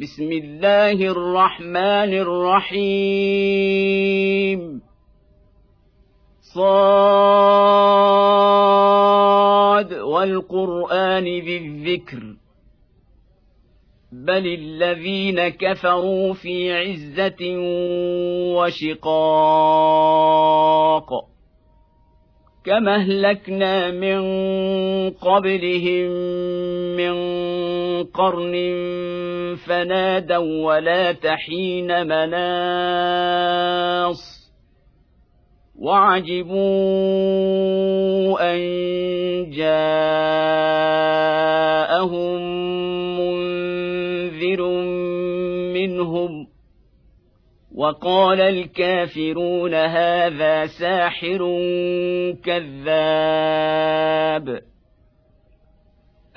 بسم الله الرحمن الرحيم. صاد والقرآن ذي الذكر. بل الذين كفروا في عزة وشقاق. كما أهلكنا من قبلهم من قرن فنادوا ولا تحين مناص وعجبوا أن جاءهم منذر منهم وقال الكافرون هذا ساحر كذاب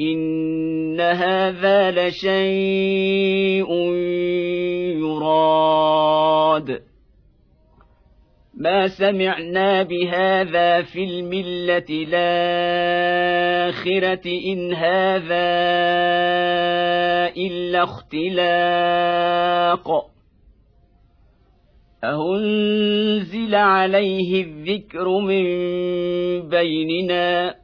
ان هذا لشيء يراد. ما سمعنا بهذا في المله الاخره ان هذا الا اختلاق. اهنزل عليه الذكر من بيننا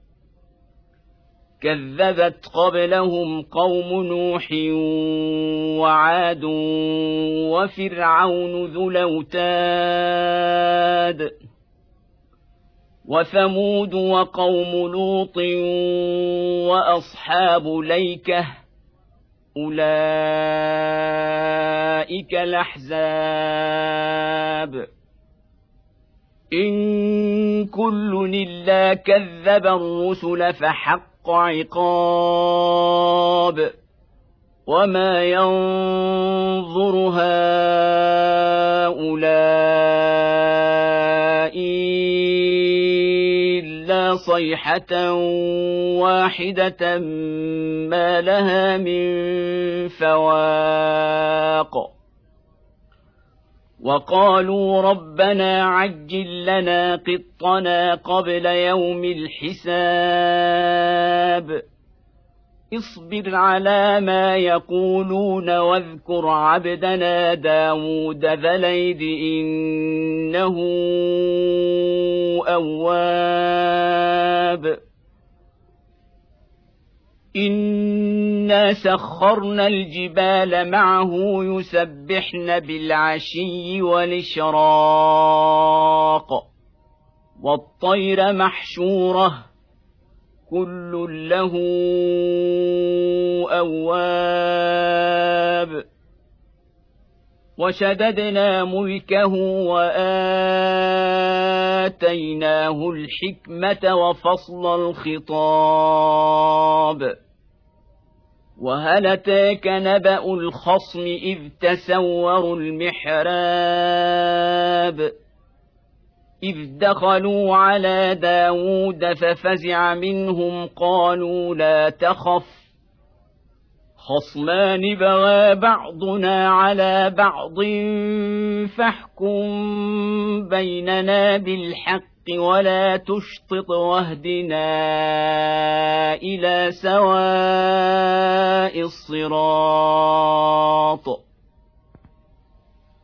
كذبت قبلهم قوم نوح وعاد وفرعون ذو الأوتاد وثمود وقوم لوط وأصحاب ليكة أولئك الأحزاب إن كل إلا كذب الرسل فحق عقاب وما ينظر هؤلاء صيحة واحدة ما لها من فواق وقالوا ربنا عجل لنا قطنا قبل يوم الحساب. اصبر على ما يقولون واذكر عبدنا داود ذا الأيد إنه أواب. إنا سخرنا الجبال معه يسبحن بالعشي والإشراق والطير محشوره كل له أواب وشددنا ملكه وآتيناه الحكمة وفصل الخطاب. وهل أتاك نبأ الخصم إذ تسوروا المحراب؟ إذ دخلوا على داود ففزع منهم قالوا لا تخف. خصمان بغى بعضنا على بعض فاحكم بيننا بالحق ولا تشطط واهدنا إلى سواء الصراط.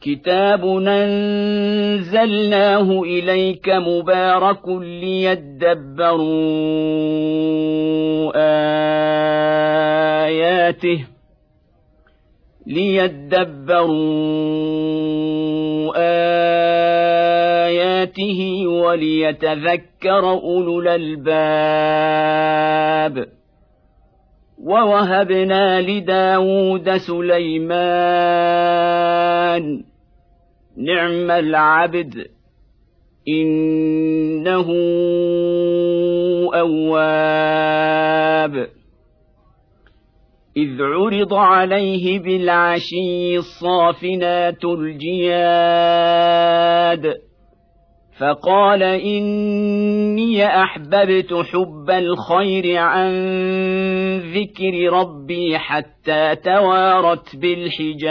كتاب انزلناه اليك مبارك ليدبروا اياته ليدبروا اياته وليتذكر اولو الالباب ووهبنا لداود سليمان نعم العبد إنه أواب. إذ عرض عليه بالعشي الصافنات الجياد. فقال إني أحببت حب الخير عن ذكر ربي حتى توارت بالحجاب.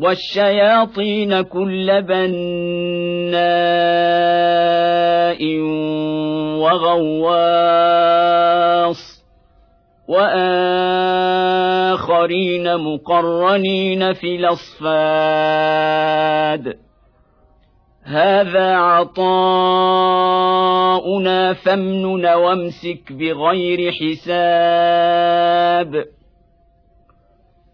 والشياطين كل بناء وغواص وآخرين مقرنين في الأصفاد. هذا عطاؤنا فامنن وامسك بغير حساب.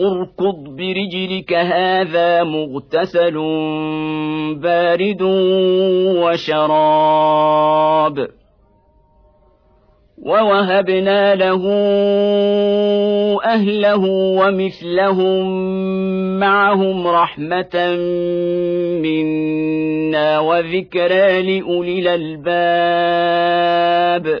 اركض برجلك هذا مغتسل بارد وشراب. ووهبنا له أهله ومثلهم معهم رحمة منا وذكرى لأولي الألباب.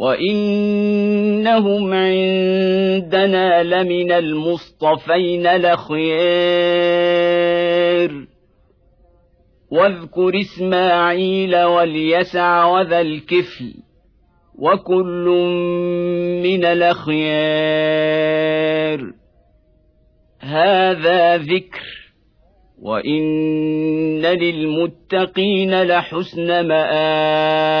وانهم عندنا لمن المصطفين لخير واذكر اسماعيل واليسع وذا الكفل وكل من الاخيار هذا ذكر وان للمتقين لحسن مآب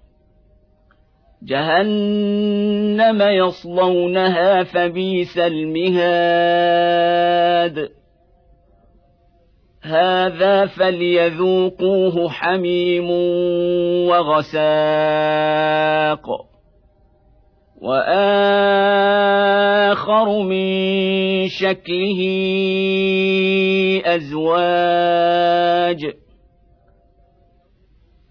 جهنم يصلونها فبئس المهاد. هذا فليذوقوه حميم وغساق. وآخر من شكله أزواج.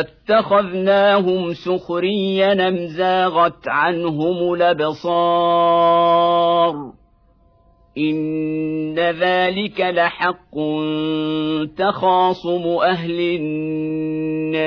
اتخذناهم سخريا ام زاغت عنهم الابصار ان ذلك لحق تخاصم أهل النار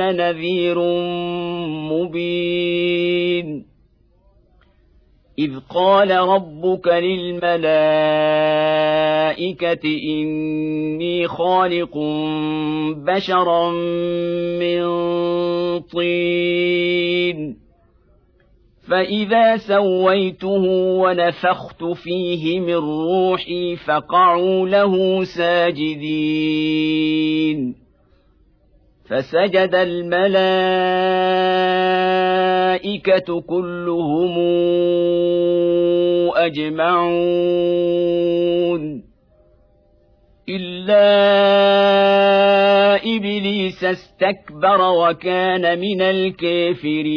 أنا نذير مبين. إذ قال ربك للملائكة إني خالق بشرا من طين. فإذا سويته ونفخت فيه من روحي فقعوا له ساجدين. فسجد الملائكة كلهم أجمعون. إلا إبليس استكبر وكان من الكافرين.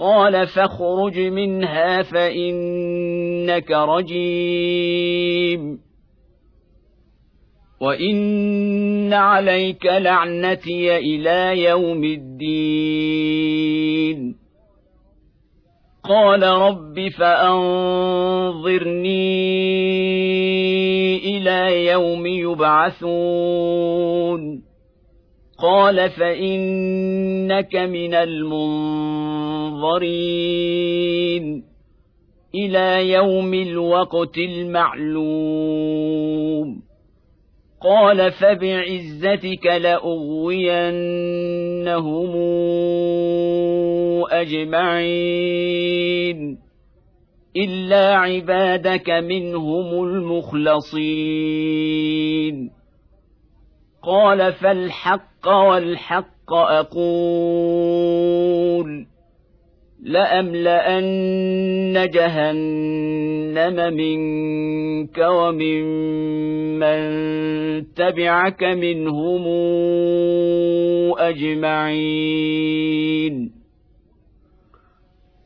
قال فاخرج منها فإنك رجيم. وإن عليك لعنتي إلى يوم الدين. قال رب فأنظرني إلى يوم يبعثون. قال فانك من المنظرين إلى يوم الوقت المعلوم قال فبعزتك لاغوينهم اجمعين الا عبادك منهم المخلصين قال فالحق والحق أقول لأملأن جهنم منك ومن من تبعك منهم أجمعين